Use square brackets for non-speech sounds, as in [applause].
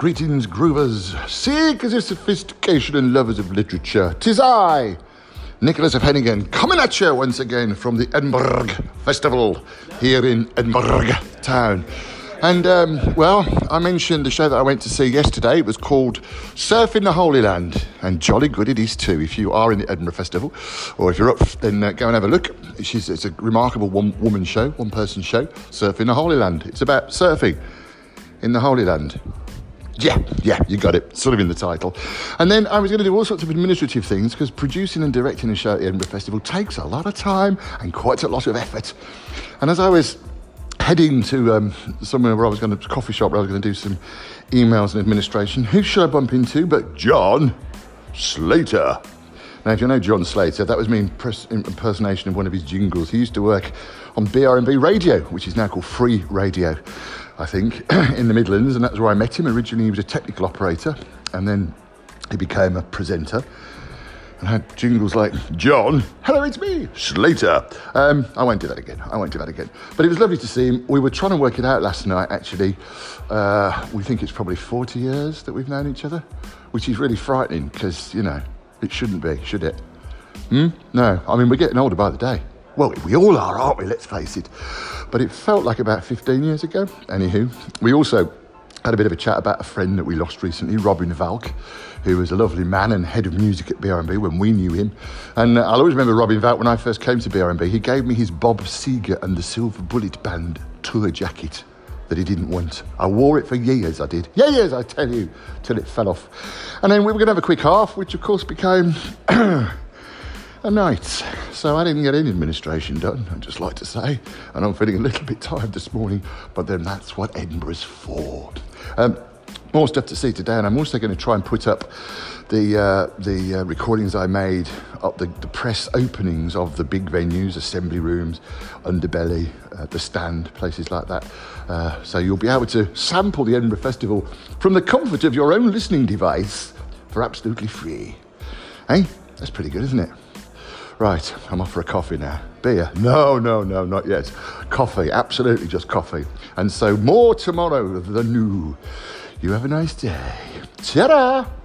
Greetings, groovers, seekers of sophistication and lovers of literature. Tis I, Nicholas of Hennigan, coming at you once again from the Edinburgh Festival here in Edinburgh town. And um, well, I mentioned the show that I went to see yesterday. It was called Surf in the Holy Land, and jolly good it is too. If you are in the Edinburgh Festival, or if you're up, then uh, go and have a look. It's a remarkable one woman show, one person show, Surf in the Holy Land. It's about surfing in the Holy Land. Yeah, yeah, you got it. Sort of in the title. And then I was going to do all sorts of administrative things because producing and directing a show at the Edinburgh Festival takes a lot of time and quite a lot of effort. And as I was heading to um, somewhere where I was going to coffee shop where I was going to do some emails and administration, who should I bump into but John Slater? Now, if you know John Slater, that was me impersonation of one of his jingles. He used to work on BRMB Radio, which is now called Free Radio. I think, [clears throat] in the Midlands, and that's where I met him. Originally, he was a technical operator, and then he became a presenter and had jingles like, John, hello, it's me, Slater. Um, I won't do that again. I won't do that again. But it was lovely to see him. We were trying to work it out last night, actually. Uh, we think it's probably 40 years that we've known each other, which is really frightening because, you know, it shouldn't be, should it? Hmm? No, I mean, we're getting older by the day. Well, we all are, aren't we? Let's face it. But it felt like about 15 years ago. Anywho, we also had a bit of a chat about a friend that we lost recently, Robin Valk, who was a lovely man and head of music at BRMB when we knew him. And uh, I'll always remember Robin Valk when I first came to BRMB. He gave me his Bob Seger and the Silver Bullet Band tour jacket that he didn't want. I wore it for years, I did. Years, I tell you, till it fell off. And then we were going to have a quick half, which of course became [clears throat] a night. So I didn't get any administration done, I'd just like to say. And I'm feeling a little bit tired this morning, but then that's what Edinburgh's for. Um, more stuff to see today, and I'm also going to try and put up the uh, the uh, recordings I made up the, the, press openings of the big venues, assembly rooms, underbelly, uh, the stand, places like that. Uh, so you'll be able to sample the Edinburgh Festival from the comfort of your own listening device for absolutely free. Hey, that's pretty good, isn't it? Right, I'm off for a coffee now. Beer? No, no, no, not yet. Coffee, absolutely just coffee. And so more tomorrow, the new. You have a nice day. Ta-da!